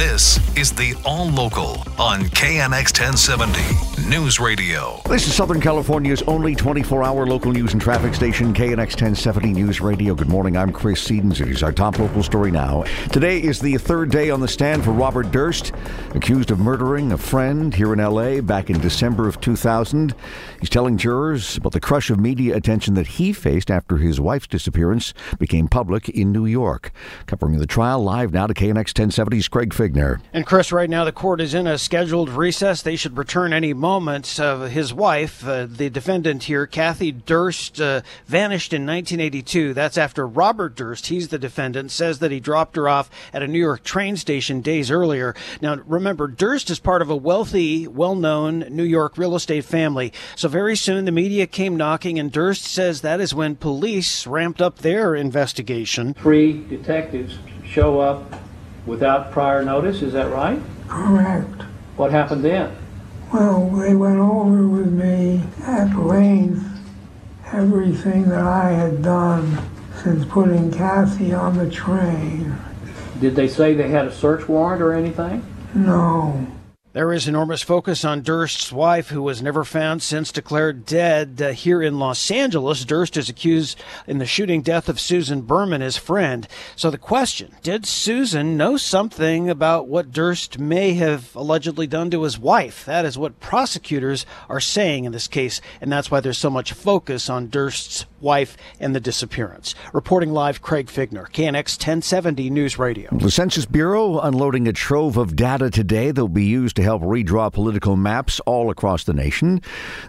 This is the All Local on KNX 1070 News Radio. This is Southern California's only 24 hour local news and traffic station, KNX 1070 News Radio. Good morning. I'm Chris Sedens. It is our top local story now. Today is the third day on the stand for Robert Durst, accused of murdering a friend here in LA back in December of 2000. He's telling jurors about the crush of media attention that he faced after his wife's disappearance became public in New York. Covering the trial live now to KNX 1070's Craig Fiegener. And Chris, right now the court is in a scheduled recess. They should return any moment. Uh, his wife, uh, the defendant here, Kathy Durst, uh, vanished in 1982. That's after Robert Durst, he's the defendant, says that he dropped her off at a New York train station days earlier. Now, remember, Durst is part of a wealthy, well-known New York real estate family. So very soon the media came knocking, and Durst says that is when police ramped up their investigation. Three detectives show up without prior notice, is that right? Correct. What happened then? Well, they went over with me at length everything that I had done since putting Kathy on the train. Did they say they had a search warrant or anything? No. There is enormous focus on Durst's wife, who was never found since declared dead. Uh, here in Los Angeles, Durst is accused in the shooting death of Susan Berman, his friend. So the question did Susan know something about what Durst may have allegedly done to his wife? That is what prosecutors are saying in this case, and that's why there's so much focus on Durst's wife and the disappearance. Reporting live, Craig Fiegener, KNX 1070 News Radio. The Census Bureau unloading a trove of data today that will be used to help redraw political maps all across the nation.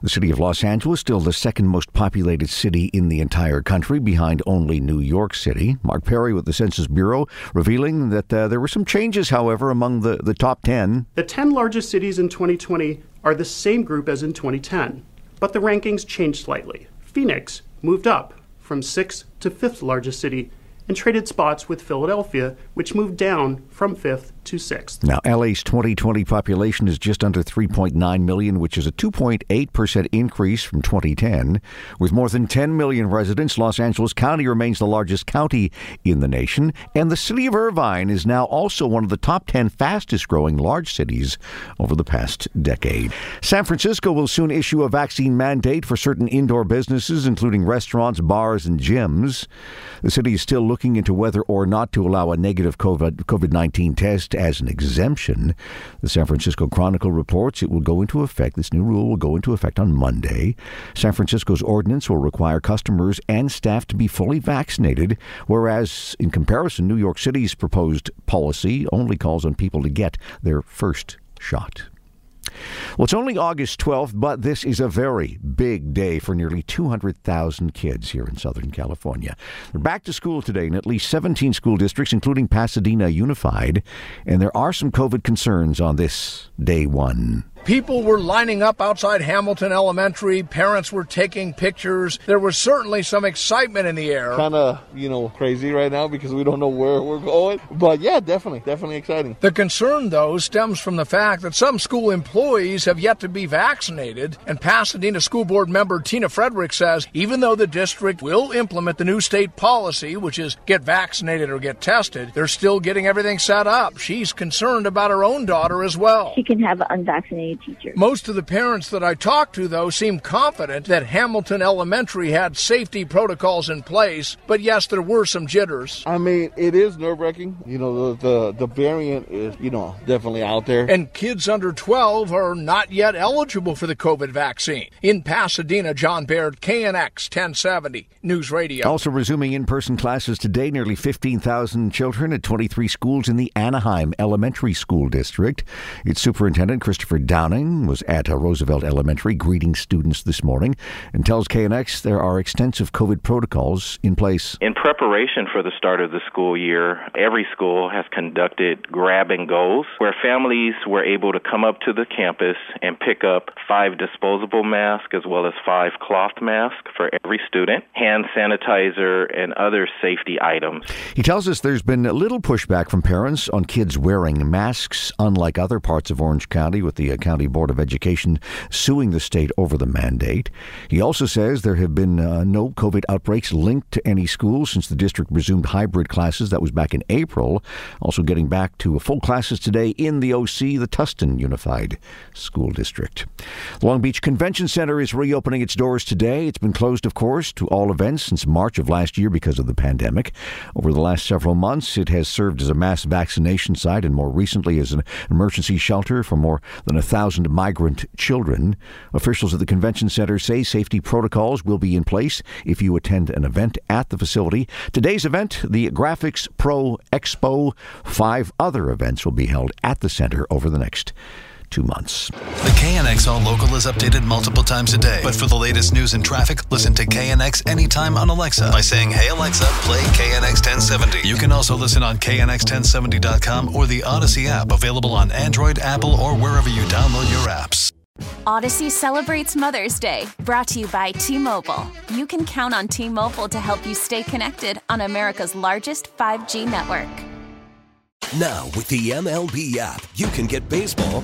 The city of Los Angeles, still the second most populated city in the entire country, behind only New York City. Mark Perry with the Census Bureau revealing that uh, there were some changes, however, among the, the top 10. The 10 largest cities in 2020 are the same group as in 2010, but the rankings changed slightly. Phoenix moved up from sixth to fifth largest city and traded spots with Philadelphia, which moved down from fifth to sixth. Now, LA's 2020 population is just under 3.9 million, which is a 2.8% increase from 2010. With more than 10 million residents, Los Angeles County remains the largest county in the nation, and the city of Irvine is now also one of the top 10 fastest growing large cities over the past decade. San Francisco will soon issue a vaccine mandate for certain indoor businesses, including restaurants, bars, and gyms. The city is still looking into whether or not to allow a negative COVID 19 test as an exemption. The San Francisco Chronicle reports it will go into effect, this new rule will go into effect on Monday. San Francisco's ordinance will require customers and staff to be fully vaccinated, whereas, in comparison, New York City's proposed policy only calls on people to get their first shot. Well, it's only August 12th, but this is a very big day for nearly 200,000 kids here in Southern California. They're back to school today in at least 17 school districts, including Pasadena Unified, and there are some COVID concerns on this day one. People were lining up outside Hamilton Elementary. Parents were taking pictures. There was certainly some excitement in the air. Kind of, you know, crazy right now because we don't know where we're going. But yeah, definitely, definitely exciting. The concern, though, stems from the fact that some school employees have yet to be vaccinated. And Pasadena School Board member Tina Frederick says even though the district will implement the new state policy, which is get vaccinated or get tested, they're still getting everything set up. She's concerned about her own daughter as well. She can have unvaccinated aid teachers. Most of the parents that I talked to, though, seem confident that Hamilton Elementary had safety protocols in place, but yes, there were some jitters. I mean, it is nerve wracking. You know, the, the, the variant is, you know, definitely out there. And kids under 12 are not yet eligible for the COVID vaccine. In Pasadena, John Baird, KNX 1070 News Radio. Also resuming in person classes today, nearly 15,000 children at 23 schools in the Anaheim Elementary School District. Its superintendent, Christopher Downing, was at Roosevelt Elementary greeting students this morning and tells KNX there are extensive COVID protocols in place. In preparation for the start of the school year, every school has conducted grab and goes where families were able to come up to the campus and pick up five disposable masks as well as five cloth masks for every student, hand sanitizer, and other safety items. He tells us there's been little pushback from parents on kids wearing masks, unlike other parts of Orange County, with the uh, County Board of Education suing the state over the mandate. He also says there have been uh, no COVID outbreaks linked to any school since the district resumed hybrid classes. That was back in April. Also getting back to full classes today in the OC, the Tustin Unified School District. Long Beach Convention Center is reopening its doors today. It's been closed, of course, to all events since March of last year because of the pandemic. Over the last several months, it has served as a mass vaccination site and more recently as an emergency shelter for more than a thousand migrant children. Officials at the convention center say safety protocols will be in place if you attend an event at the facility. Today's event, the Graphics Pro Expo, five other events will be held at the center over the next two months. The KNX All Local is updated multiple times a day. But for the latest news and traffic, listen to KNX anytime on Alexa by saying, Hey Alexa, play KNX 1070. You can also listen on KNX1070.com or the Audacy app, available on Android, Apple, or wherever you download your apps. Audacy celebrates Mother's Day, brought to you by T Mobile. You can count on T Mobile to help you stay connected on America's largest 5G network. Now, with the MLB app, you can get baseball